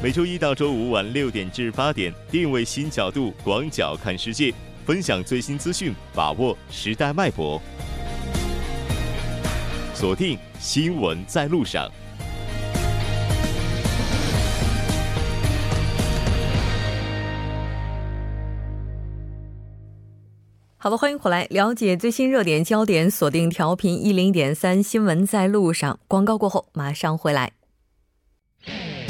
每周一到周五晚六点至八点，定位新角度，广角看世界，分享最新资讯，把握时代脉搏。锁定新闻在路上。好的，欢迎回来，了解最新热点焦点，锁定调频一零点三新闻在路上。广告过后马上回来。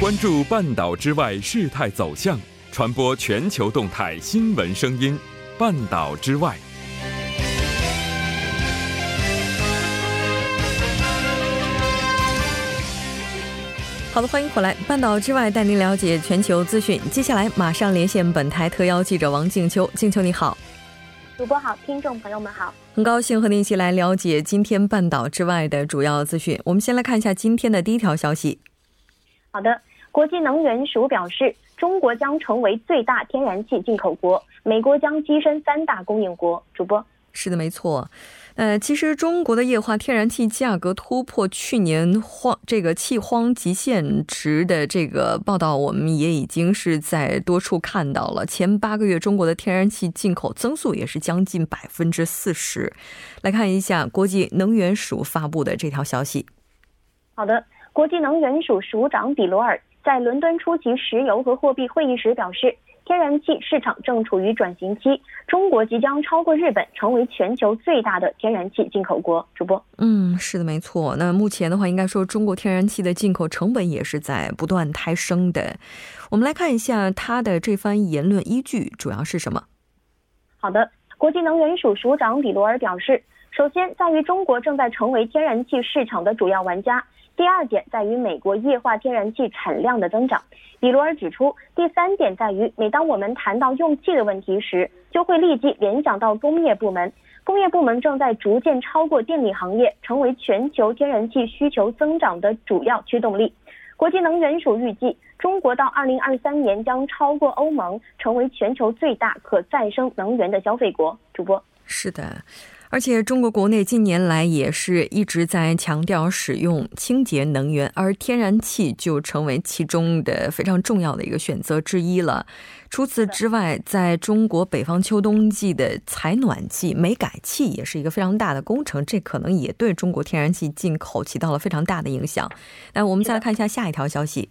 关注半岛之外事态走向，传播全球动态新闻声音。半岛之外。好的，欢迎回来，半岛之外带您了解全球资讯。接下来马上连线本台特邀记者王静秋，静秋你好，主播好，听众朋友们好，很高兴和您一起来了解今天半岛之外的主要资讯。我们先来看一下今天的第一条消息。好的，国际能源署表示，中国将成为最大天然气进口国，美国将跻身三大供应国。主播是的，没错。呃，其实中国的液化天然气价格突破去年荒这个气荒极限值的这个报道，我们也已经是在多处看到了。前八个月中国的天然气进口增速也是将近百分之四十。来看一下国际能源署发布的这条消息。好的，国际能源署署长比罗尔在伦敦出席石油和货币会议时表示。天然气市场正处于转型期，中国即将超过日本，成为全球最大的天然气进口国。主播，嗯，是的，没错。那目前的话，应该说中国天然气的进口成本也是在不断抬升的。我们来看一下他的这番言论依据主要是什么。好的，国际能源署署长比罗尔表示，首先在于中国正在成为天然气市场的主要玩家。第二点在于美国液化天然气产量的增长。比罗尔指出，第三点在于，每当我们谈到用气的问题时，就会立即联想到工业部门。工业部门正在逐渐超过电力行业，成为全球天然气需求增长的主要驱动力。国际能源署预计，中国到2023年将超过欧盟，成为全球最大可再生能源的消费国。主播，是的。而且，中国国内近年来也是一直在强调使用清洁能源，而天然气就成为其中的非常重要的一个选择之一了。除此之外，在中国北方秋冬季的采暖季，煤改气也是一个非常大的工程，这可能也对中国天然气进口起到了非常大的影响。那我们再来看一下下一条消息。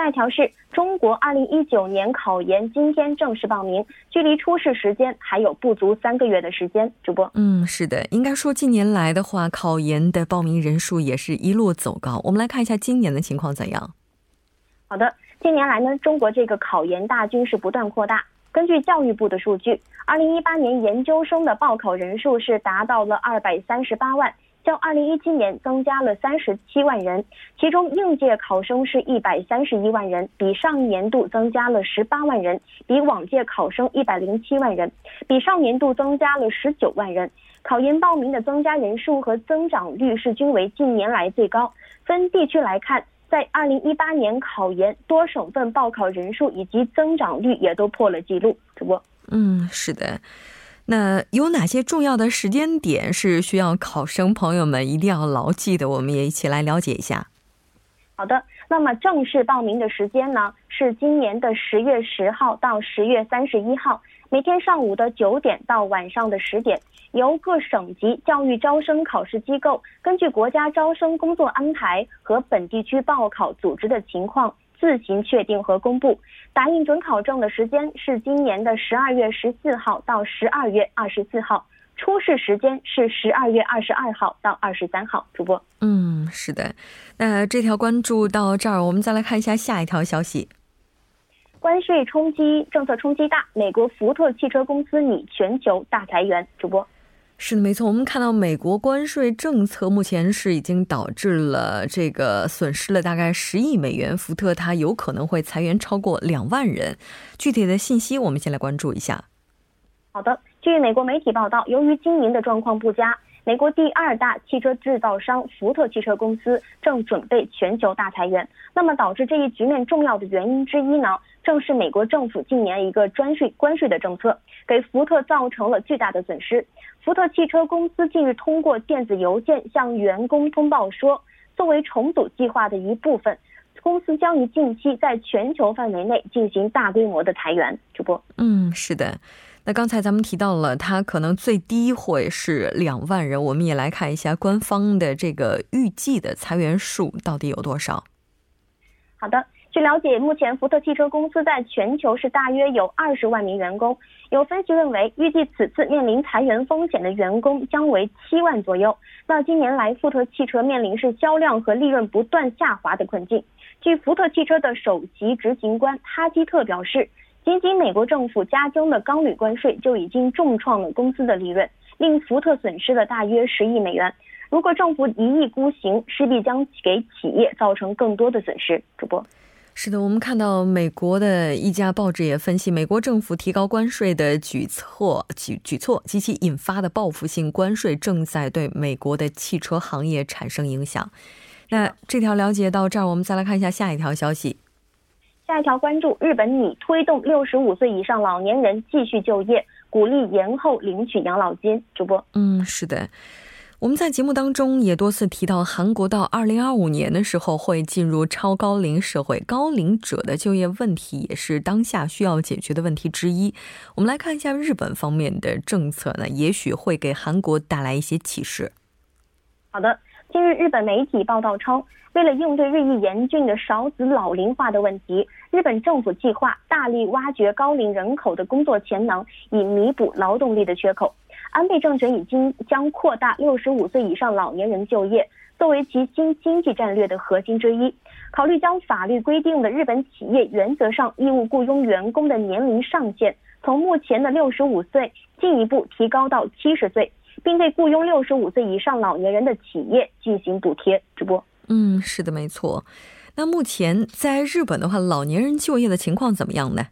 下一条是中国二零一九年考研今天正式报名，距离初试时间还有不足三个月的时间。主播，嗯，是的，应该说近年来的话，考研的报名人数也是一路走高。我们来看一下今年的情况怎样。好的，近年来呢，中国这个考研大军是不断扩大。根据教育部的数据，二零一八年研究生的报考人数是达到了二百三十八万。到二零一七年增加了三十七万人，其中应届考生是一百三十一万人，比上一年度增加了十八万人，比往届考生一百零七万人，比上年度增加了十九万人。考研报名的增加人数和增长率是均为近年来最高。分地区来看，在二零一八年考研多省份报考人数以及增长率也都破了记录。主播，嗯，是的。那有哪些重要的时间点是需要考生朋友们一定要牢记的？我们也一起来了解一下。好的，那么正式报名的时间呢，是今年的十月十号到十月三十一号，每天上午的九点到晚上的十点，由各省级教育招生考试机构根据国家招生工作安排和本地区报考组织的情况。自行确定和公布打印准考证的时间是今年的十二月十四号到十二月二十四号，初试时间是十二月二十二号到二十三号。主播，嗯，是的，那这条关注到这儿，我们再来看一下下一条消息。关税冲击政策冲击大，美国福特汽车公司拟全球大裁员。主播。是的，没错。我们看到美国关税政策目前是已经导致了这个损失了大概十亿美元。福特它有可能会裁员超过两万人。具体的信息我们先来关注一下。好的，据美国媒体报道，由于经营的状况不佳，美国第二大汽车制造商福特汽车公司正准备全球大裁员。那么导致这一局面重要的原因之一呢，正是美国政府近年一个专税关税的政策，给福特造成了巨大的损失。福特汽车公司近日通过电子邮件向员工通报说，作为重组计划的一部分，公司将于近期在全球范围内进行大规模的裁员。主播，嗯，是的。那刚才咱们提到了，它可能最低会是两万人。我们也来看一下官方的这个预计的裁员数到底有多少。好的，据了解，目前福特汽车公司在全球是大约有二十万名员工。有分析认为，预计此次面临裁员风险的员工将为七万左右。那近年来，福特汽车面临是销量和利润不断下滑的困境。据福特汽车的首席执行官哈基特表示。仅仅美国政府加征的钢铝关税就已经重创了公司的利润，令福特损失了大约十亿美元。如果政府一意孤行，势必将给企业造成更多的损失。主播，是的，我们看到美国的一家报纸也分析，美国政府提高关税的举措举举措及其引发的报复性关税正在对美国的汽车行业产生影响。那这条了解到这儿，我们再来看一下下一条消息。下一条关注日本拟推动六十五岁以上老年人继续就业，鼓励延后领取养老金。主播，嗯，是的，我们在节目当中也多次提到，韩国到二零二五年的时候会进入超高龄社会，高龄者的就业问题也是当下需要解决的问题之一。我们来看一下日本方面的政策呢，也许会给韩国带来一些启示。好的。近日，日本媒体报道称，为了应对日益严峻的少子老龄化的问题，日本政府计划大力挖掘高龄人口的工作潜能，以弥补劳动力的缺口。安倍政权已经将扩大六十五岁以上老年人就业作为其新经济战略的核心之一，考虑将法律规定的日本企业原则上义务雇佣员工的年龄上限从目前的六十五岁进一步提高到七十岁。并对雇佣六十五岁以上老年人的企业进行补贴。直播，嗯，是的，没错。那目前在日本的话，老年人就业的情况怎么样呢？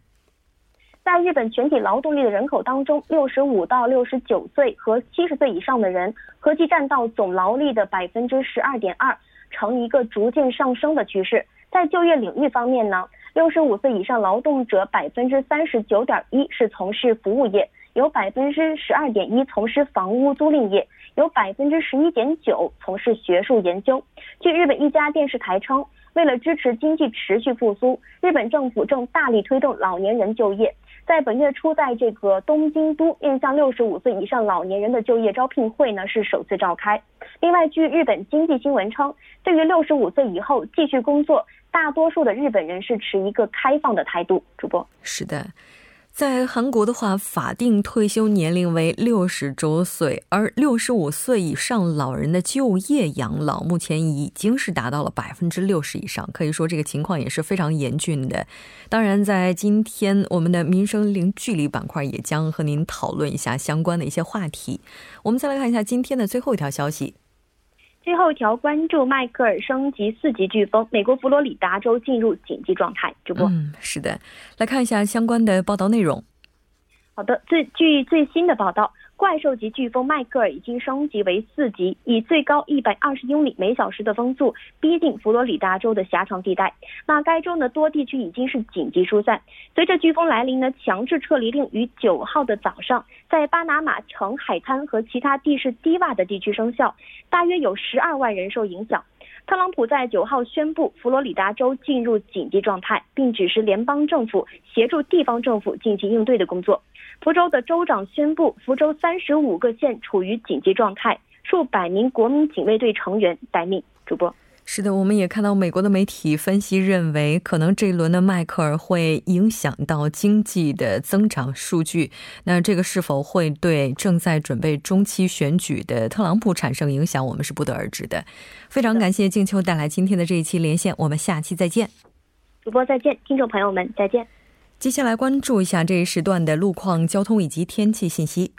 在日本全体劳动力的人口当中，六十五到六十九岁和七十岁以上的人合计占到总劳力的百分之十二点二，呈一个逐渐上升的趋势。在就业领域方面呢，六十五岁以上劳动者百分之三十九点一是从事服务业。有百分之十二点一从事房屋租赁业，有百分之十一点九从事学术研究。据日本一家电视台称，为了支持经济持续复苏，日本政府正大力推动老年人就业。在本月初，在这个东京都面向六十五岁以上老年人的就业招聘会呢是首次召开。另外，据日本经济新闻称，对于六十五岁以后继续工作，大多数的日本人是持一个开放的态度。主播，是的。在韩国的话，法定退休年龄为六十周岁，而六十五岁以上老人的就业养老目前已经是达到了百分之六十以上，可以说这个情况也是非常严峻的。当然，在今天我们的民生零距离板块也将和您讨论一下相关的一些话题。我们再来看一下今天的最后一条消息。最后一条关注迈克尔升级四级飓风，美国佛罗里达州进入紧急状态。主播，嗯，是的，来看一下相关的报道内容。好的，最据最新的报道。怪兽级飓风迈克尔已经升级为四级，以最高一百二十英里每小时的风速逼近佛罗里达州的狭长地带。那该州呢多地区已经是紧急疏散。随着飓风来临呢，强制撤离令于九号的早上在巴拿马城海滩和其他地势低洼的地区生效，大约有十二万人受影响。特朗普在九号宣布佛罗里达州进入紧急状态，并指示联邦政府协助地方政府进行应对的工作。福州的州长宣布，福州三十五个县处于紧急状态，数百名国民警卫队成员待命。主播是的，我们也看到美国的媒体分析认为，可能这一轮的迈克尔会影响到经济的增长数据。那这个是否会对正在准备中期选举的特朗普产生影响，我们是不得而知的。非常感谢静秋带来今天的这一期连线，我们下期再见。主播再见，听众朋友们再见。接下来关注一下这一时段的路况、交通以及天气信息。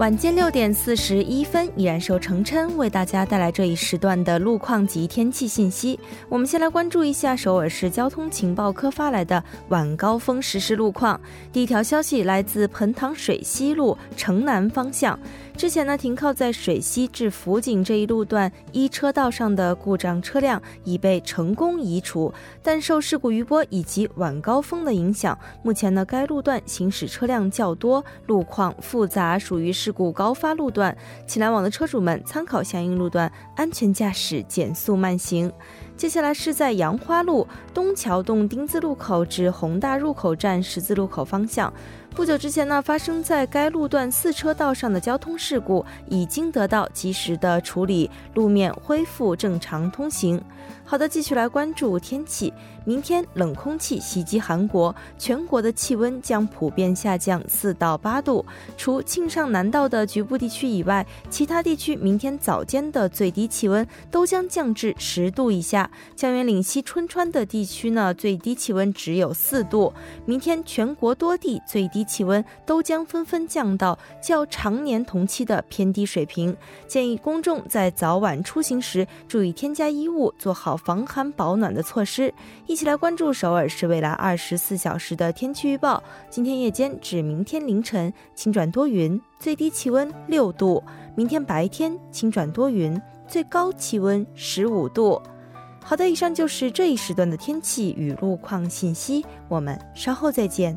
晚间六点四十一分，依然受程琛为大家带来这一时段的路况及天气信息。我们先来关注一下首尔市交通情报科发来的晚高峰实时路况。第一条消息来自盆塘水西路城南方向。之前呢，停靠在水西至福井这一路段一车道上的故障车辆已被成功移除，但受事故余波以及晚高峰的影响，目前呢该路段行驶车辆较多，路况复杂，属于事故高发路段，请来往的车主们参考相应路段，安全驾驶，减速慢行。接下来是在杨花路东桥洞丁字路口至宏大入口站十字路口方向。不久之前呢，发生在该路段四车道上的交通事故已经得到及时的处理，路面恢复正常通行。好的，继续来关注天气。明天冷空气袭击韩国，全国的气温将普遍下降四到八度。除庆尚南道的局部地区以外，其他地区明天早间的最低气温都将降至十度以下。江原岭西春川的地区呢，最低气温只有四度。明天全国多地最低气温都将纷纷降到较常年同期的偏低水平。建议公众在早晚出行时注意添加衣物，做好好防寒保暖的措施。一起来关注首尔市未来二十四小时的天气预报。今天夜间至明天凌晨晴转多云，最低气温六度；明天白天晴转多云，最高气温十五度。好的，以上就是这一时段的天气与路况信息，我们稍后再见。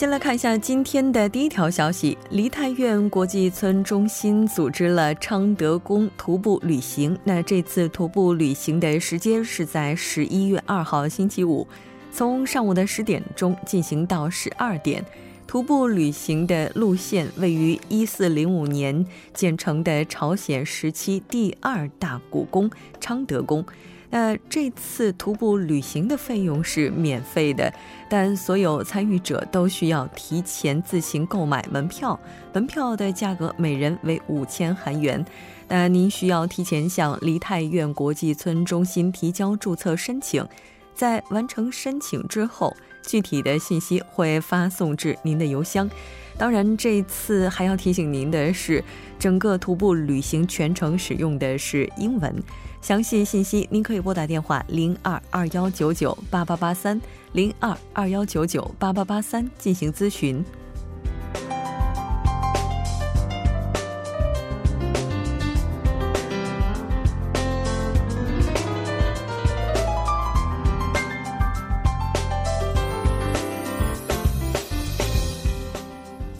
先来看一下今天的第一条消息：梨泰院国际村中心组织了昌德宫徒步旅行。那这次徒步旅行的时间是在十一月二号星期五，从上午的十点钟进行到十二点。徒步旅行的路线位于一四零五年建成的朝鲜时期第二大故宫昌德宫。那这次徒步旅行的费用是免费的，但所有参与者都需要提前自行购买门票，门票的价格每人为五千韩元。那您需要提前向梨泰院国际村中心提交注册申请，在完成申请之后，具体的信息会发送至您的邮箱。当然，这次还要提醒您的是，整个徒步旅行全程使用的是英文。详细信息，您可以拨打电话零二二幺九九八八八三零二二幺九九八八八三进行咨询。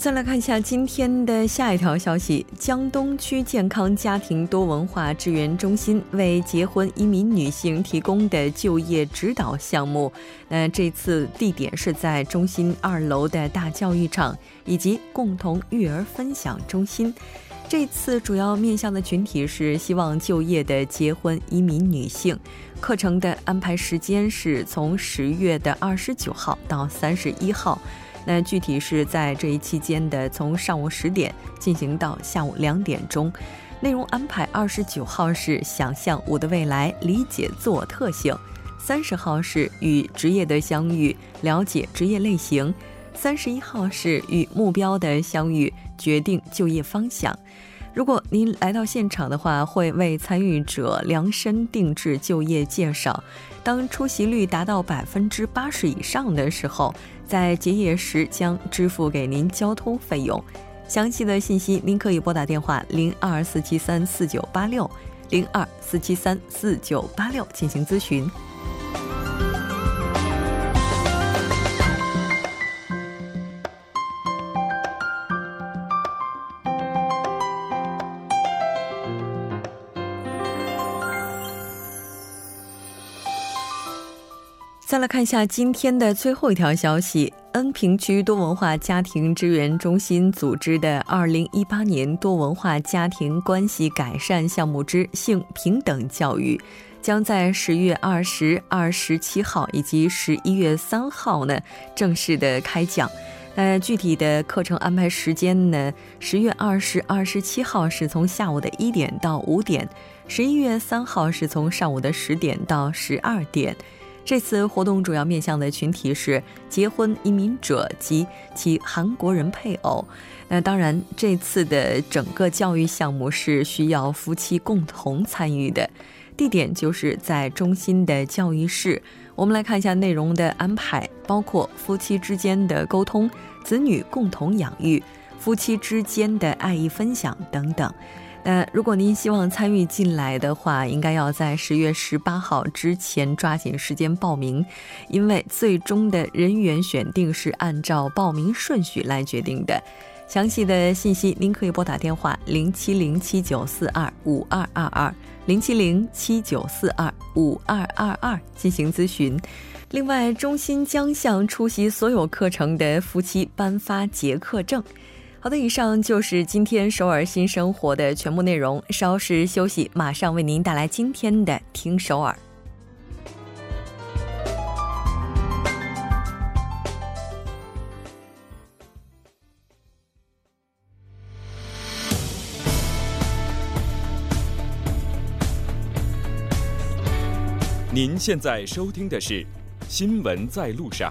再来看一下今天的下一条消息：江东区健康家庭多文化支援中心为结婚移民女性提供的就业指导项目。那这次地点是在中心二楼的大教育场以及共同育儿分享中心。这次主要面向的群体是希望就业的结婚移民女性。课程的安排时间是从十月的二十九号到三十一号。那具体是在这一期间的，从上午十点进行到下午两点钟。内容安排：二十九号是想象我的未来，理解自我特性；三十号是与职业的相遇，了解职业类型；三十一号是与目标的相遇，决定就业方向。如果您来到现场的话，会为参与者量身定制就业介绍。当出席率达到百分之八十以上的时候，在结业时将支付给您交通费用。详细的信息您可以拨打电话零二四七三四九八六零二四七三四九八六进行咨询。再来看一下今天的最后一条消息：恩平区多文化家庭支援中心组织的二零一八年多文化家庭关系改善项目之性平等教育，将在十月二十二、十七号以及十一月三号呢正式的开讲。那具体的课程安排时间呢？十月二十二、十七号是从下午的一点到五点，十一月三号是从上午的十点到十二点。这次活动主要面向的群体是结婚移民者及其韩国人配偶。那当然，这次的整个教育项目是需要夫妻共同参与的，地点就是在中心的教育室。我们来看一下内容的安排，包括夫妻之间的沟通、子女共同养育、夫妻之间的爱意分享等等。那如果您希望参与进来的话，应该要在十月十八号之前抓紧时间报名，因为最终的人员选定是按照报名顺序来决定的。详细的信息您可以拨打电话零七零七九四二五二二二零七零七九四二五二二二进行咨询。另外，中心将向出席所有课程的夫妻颁发结课证。好的，以上就是今天首尔新生活的全部内容。稍事休息，马上为您带来今天的《听首尔》。您现在收听的是《新闻在路上》。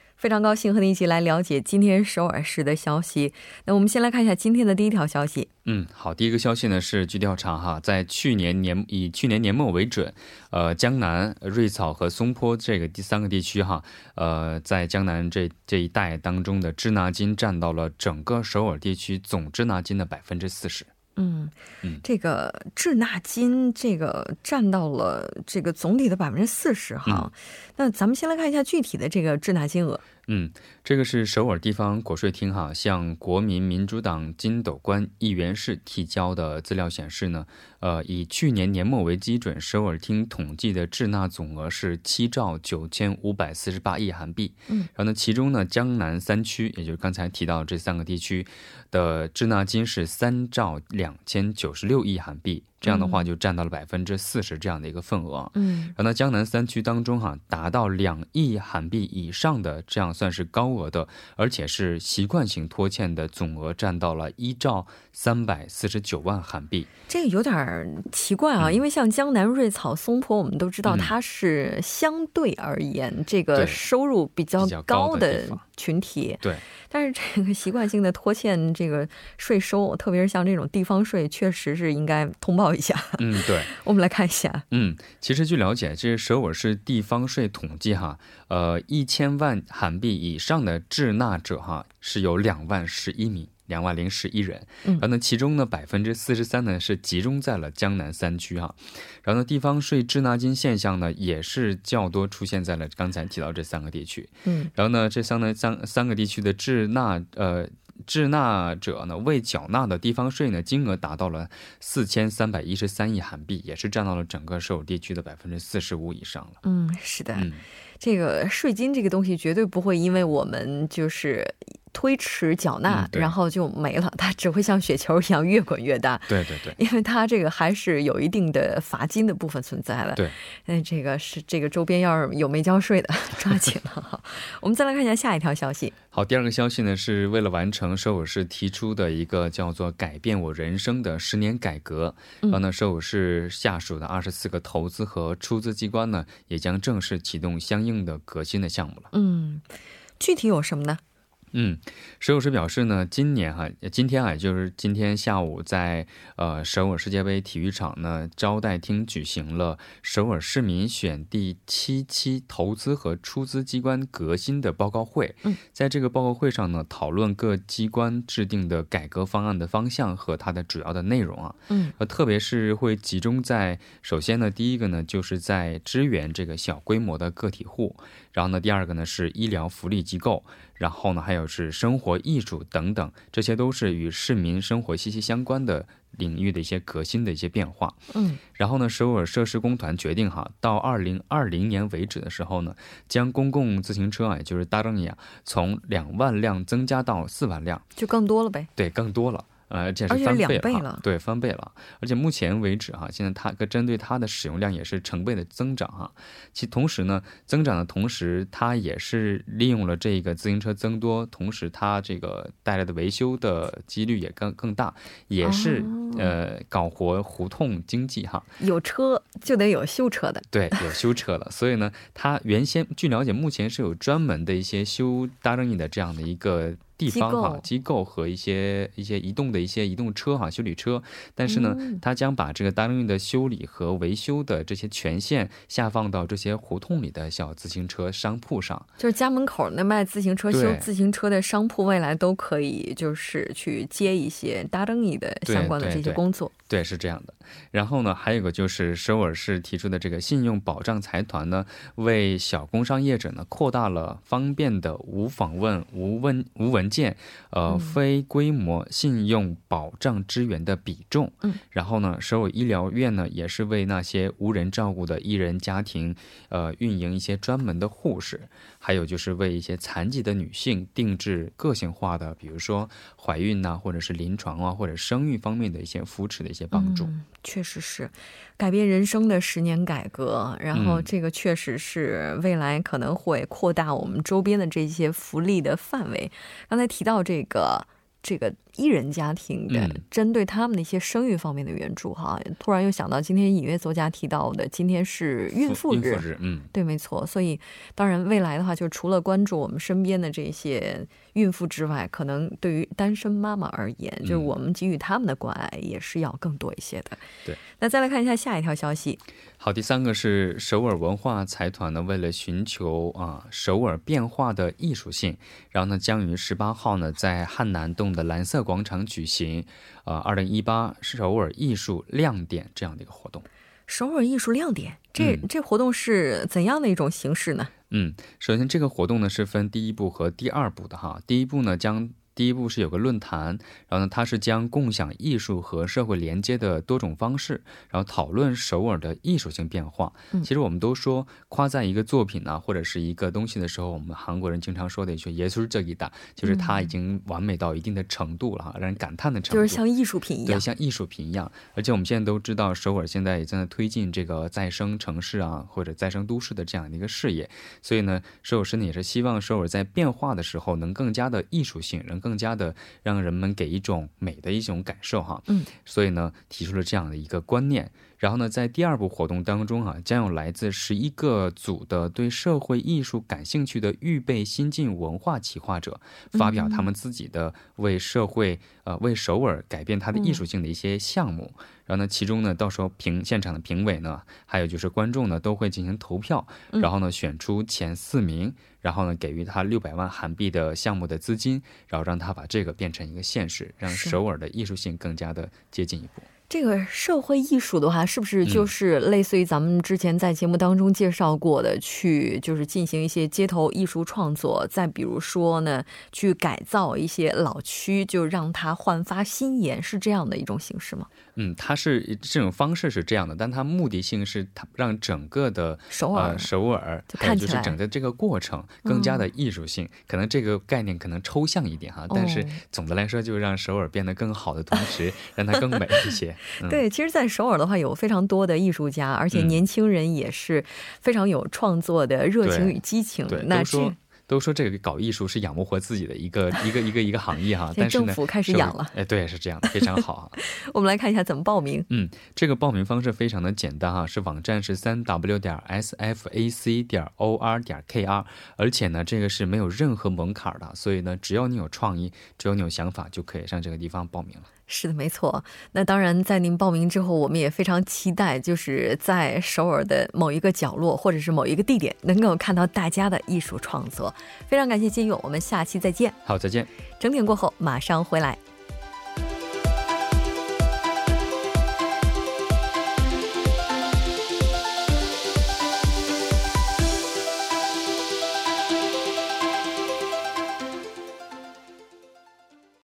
非常高兴和您一起来了解今天首尔市的消息。那我们先来看一下今天的第一条消息。嗯，好，第一个消息呢是据调查哈，在去年年以去年年末为准，呃，江南、瑞草和松坡这个第三个地区哈，呃，在江南这这一带当中的滞纳金占到了整个首尔地区总滞纳金的百分之四十。嗯，这个滞纳金这个占到了这个总体的百分之四十哈。那咱们先来看一下具体的这个滞纳金额。嗯，这个是首尔地方国税厅哈向国民民主党金斗官议员室提交的资料显示呢，呃，以去年年末为基准，首尔厅统计的滞纳总额是七兆九千五百四十八亿韩币。嗯，然后呢，其中呢，江南三区，也就是刚才提到这三个地区的滞纳金是三兆两千九十六亿韩币。这样的话就占到了百分之四十这样的一个份额，嗯，然后呢，江南三区当中哈，达到两亿韩币以上的这样算是高额的，而且是习惯性拖欠的总额占到了一兆三百四十九万韩币。这个有点奇怪啊，因为像江南、瑞草、松坡，我们都知道它是相对而言这个收入比较高的群体，对。但是这个习惯性的拖欠这个税收，特别是像这种地方税，确实是应该通报一下。嗯，对，我们来看一下。嗯，其实据了解，这是首尔市地方税统计哈，呃，一千万韩币以上的滞纳者哈是有两万十一名。两万零十一人，然后呢，其中呢百分之四十三呢是集中在了江南三区哈，然后呢，地方税滞纳金现象呢也是较多出现在了刚才提到这三个地区，嗯，然后呢，这三呢三三个地区的滞纳呃滞纳者呢未缴纳的地方税呢金额达到了四千三百一十三亿韩币，也是占到了整个首尔地区的百分之四十五以上了。嗯，是的，这个税金这个东西绝对不会因为我们就是。推迟缴纳，然后就没了。它只会像雪球一样越滚越大。对对对，因为它这个还是有一定的罚金的部分存在的。对，那这个是这个周边要是有没交税的，抓紧了。我们再来看一下下一条消息。好，第二个消息呢，是为了完成首尔市提出的一个叫做“改变我人生”的十年改革，然后呢，首尔市下属的二十四个投资和出资机关呢，也将正式启动相应的革新的项目了。嗯，具体有什么呢？嗯，首尔市表示呢，今年哈，今天啊，就是今天下午在呃首尔世界杯体育场呢招待厅举行了首尔市民选第七期投资和出资机关革新的报告会。嗯，在这个报告会上呢，讨论各机关制定的改革方案的方向和它的主要的内容啊。嗯，呃，特别是会集中在首先呢，第一个呢，就是在支援这个小规模的个体户，然后呢，第二个呢是医疗福利机构。然后呢，还有是生活艺术等等，这些都是与市民生活息息相关的领域的一些革新的一些变化。嗯，然后呢，首尔设施工团决定哈，到二零二零年为止的时候呢，将公共自行车啊，也就是大众呀，从两万辆增加到四万辆，就更多了呗。对，更多了。呃，而且是翻倍了，对，翻倍了。而且目前为止哈，现在它个针对它的使用量也是成倍的增长哈。其同时呢，增长的同时，它也是利用了这个自行车增多，同时它这个带来的维修的几率也更更大，也是呃搞活胡同经济哈。有车就得有修车的，对，有修车的。所以呢，它原先据了解，目前是有专门的一些修大正义的这样的一个。地方哈机构和一些一些移动的一些移动车哈修理车，但是呢，他将把这个大运的修理和维修的这些权限下放到这些胡同里的小自行车商铺上，就是家门口那卖自行车、修自行车的商铺，未来都可以就是去接一些大正义的相关的这些工作。对，是这样的。然后呢，还有一个就是首尔市提出的这个信用保障财团呢，为小工商业者呢扩大了方便的无访问、无问、无文件，呃，非规模信用保障支援的比重。嗯。然后呢，首尔医疗院呢也是为那些无人照顾的艺人家庭，呃，运营一些专门的护士。还有就是为一些残疾的女性定制个性化的，比如说怀孕呐，或者是临床啊，或者生育方面的一些扶持的一些帮助。确实是改变人生的十年改革，然后这个确实是未来可能会扩大我们周边的这些福利的范围。刚才提到这个。这个艺人家庭的针对他们的一些生育方面的援助哈，突然又想到今天隐约作家提到的，今天是孕妇日，嗯，对，没错。所以当然未来的话，就除了关注我们身边的这些孕妇之外，可能对于单身妈妈而言，就是我们给予他们的关爱也是要更多一些的。对，那再来看一下下一条消息。好，第三个是首尔文化财团呢，为了寻求啊首尔变化的艺术性，然后呢将于十八号呢在汉南洞的蓝色广场举行，呃，二零一八首尔艺术亮点这样的一个活动。首尔艺术亮点，这这活动是怎样的一种形式呢？嗯，首先这个活动呢是分第一步和第二步的哈，第一步呢将。第一步是有个论坛，然后呢，它是将共享艺术和社会连接的多种方式，然后讨论首尔的艺术性变化。嗯，其实我们都说夸赞一个作品呢，或者是一个东西的时候，我们韩国人经常说的一句“耶稣这一大”，就是它已经完美到一定的程度了哈，让人感叹的程度，就是像艺术品一样，对，像艺术品一样。而且我们现在都知道，首尔现在也正在推进这个再生城市啊，或者再生都市的这样的一个事业。所以呢，首尔市呢也是希望首尔在变化的时候能更加的艺术性，能更。更加的让人们给一种美的一种感受哈，嗯，所以呢提出了这样的一个观念，然后呢在第二部活动当中啊，将有来自十一个组的对社会艺术感兴趣的预备新晋文化企划者，发表他们自己的为社会呃为首尔改变它的艺术性的一些项目。然后呢，其中呢，到时候评现场的评委呢，还有就是观众呢，都会进行投票，然后呢，选出前四名，然后呢，给予他六百万韩币的项目的资金，然后让他把这个变成一个现实，让首尔的艺术性更加的接近一步。这个社会艺术的话，是不是就是类似于咱们之前在节目当中介绍过的，去就是进行一些街头艺术创作？再比如说呢，去改造一些老区，就让它焕发新颜，是这样的一种形式吗？嗯，它是这种方式是这样的，但它目的性是它让整个的首尔首尔，看起来就是整个这个过程更加的艺术性。可能这个概念可能抽象一点哈，但是总的来说，就让首尔变得更好的同时，让它更美一些。对，其实，在首尔的话，有非常多的艺术家，而且年轻人也是非常有创作的热情与激情。那说都说这个搞艺术是养不活自己的一个一个一个一个行业哈。但是呢，政府开始养了。哎，对，是这样的，非常好。我们来看一下怎么报名。嗯，这个报名方式非常的简单哈，是网站是三 w 点 s f a c 点 o r 点 k r，而且呢，这个是没有任何门槛的，所以呢，只要你有创意，只要你有想法，就可以上这个地方报名了。是的，没错。那当然，在您报名之后，我们也非常期待，就是在首尔的某一个角落，或者是某一个地点，能够看到大家的艺术创作。非常感谢金勇，我们下期再见。好，再见。整点过后马上回来。